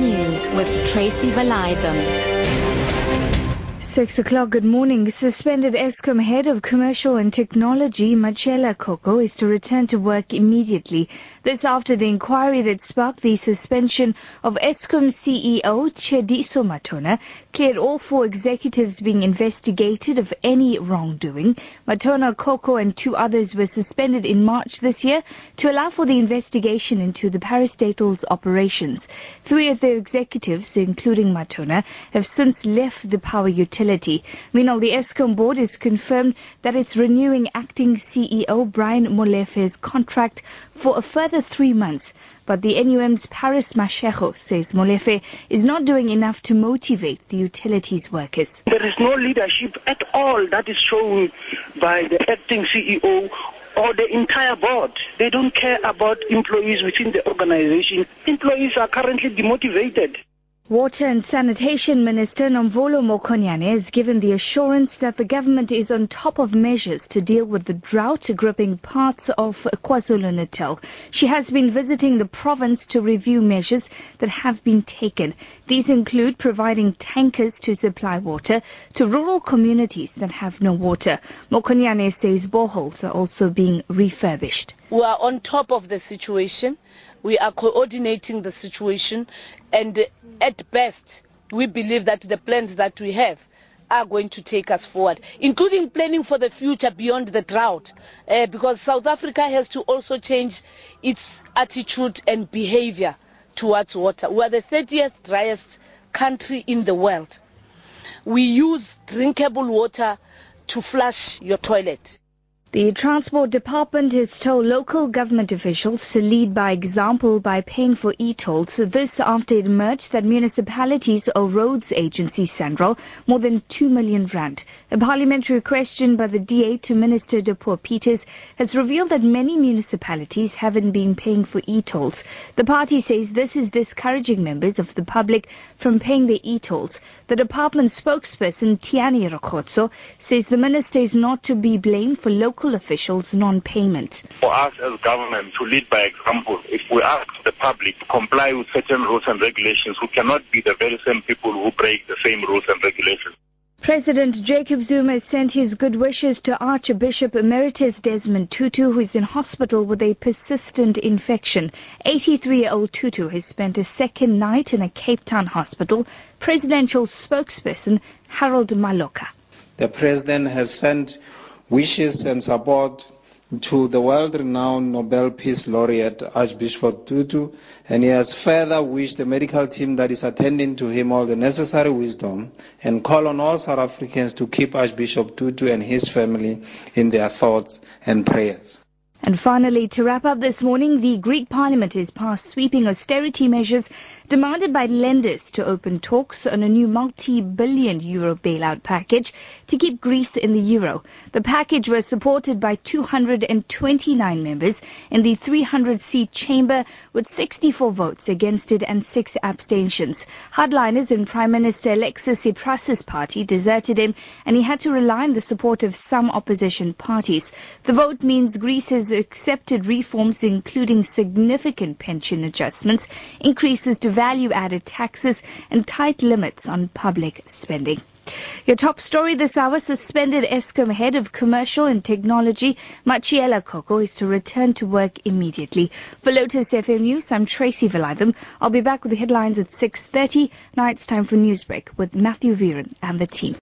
News with Tracy Valaydham. Six o'clock, good morning. Suspended Eskom head of commercial and technology, Matshela Koko, is to return to work immediately. This after the inquiry that sparked the suspension of Eskom CEO Tshediso Matona cleared all four executives being investigated of any wrongdoing. Matona, Koko and two others were suspended in March this year to allow for the investigation into the parastatals operations. Three of the executives, including Matona, have since left the power utility. Meanwhile, the Eskom board has confirmed that it's renewing acting CEO Brian Molefe's contract for a further three months. But the NUM's Paris Mashego says Molefe is not doing enough to motivate the utilities workers. There is no leadership at all that is shown by the acting CEO or the entire board. They don't care about employees within the organization. Employees are currently demotivated. Water and Sanitation Minister Nomvula Mokonyane has given the assurance that the government is on top of measures to deal with the drought gripping parts of KwaZulu-Natal. She has been visiting the province to review measures that have been taken. These include providing tankers to supply water to rural communities that have no water. Mokonyane says boreholes are also being refurbished. We are on top of the situation. We are coordinating the situation and at best we believe that the plans that we have are going to take us forward, including planning for the future beyond the drought, uh, because South Africa has to also change its attitude and behavior towards water. We are the 30th driest country in the world. We use drinkable water to flush your toilet. The Transport Department has told local government officials to lead by example by paying for e-tolls. This after it emerged that municipalities owe roads agency Sanral more than 2 million rand. A parliamentary question by the DA to Minister De Dipuo Peters has revealed that many municipalities haven't been paying for e-tolls. The party says this is discouraging members of the public from paying their e-tolls. The department spokesperson Tiyani Rikhotso says the minister is not to be blamed for local local officials' non-payment. For us as government to lead by example, if we ask the public to comply with certain rules and regulations, we cannot be the very same people who break the same rules and regulations. President Jacob Zuma sent his good wishes to Archbishop Emeritus Desmond Tutu, who is in hospital with a persistent infection. 83-year-old Tutu has spent a second night in a Cape Town hospital. Presidential spokesperson Harold Maloka. The president has sent wishes and support to the world-renowned Nobel Peace Laureate Archbishop Tutu, and he has further wished the medical team that is attending to him all the necessary wisdom and call on all South Africans to keep Archbishop Tutu and his family in their thoughts and prayers. And finally, to wrap up this morning, the Greek Parliament has passed sweeping austerity measures demanded by lenders to open talks on a new multi-billion euro bailout package to keep Greece in the euro. The package was supported by 229 members in the 300-seat chamber with 64 votes against it and 6 abstentions. Hardliners in Prime Minister Alexis Tsipras' party deserted him and he had to rely on the support of some opposition parties. The vote means Greece has accepted reforms including significant pension adjustments, increases to value-added taxes and tight limits on public spending. Your top story this hour, suspended Eskom head of commercial and technology, Matshela Koko, is to return to work immediately. For Lotus FM News, I'm Tracy Valaydham. I'll be back with the headlines at 6.30. Now it's time for Newsbreak with Matthew Viren and the team.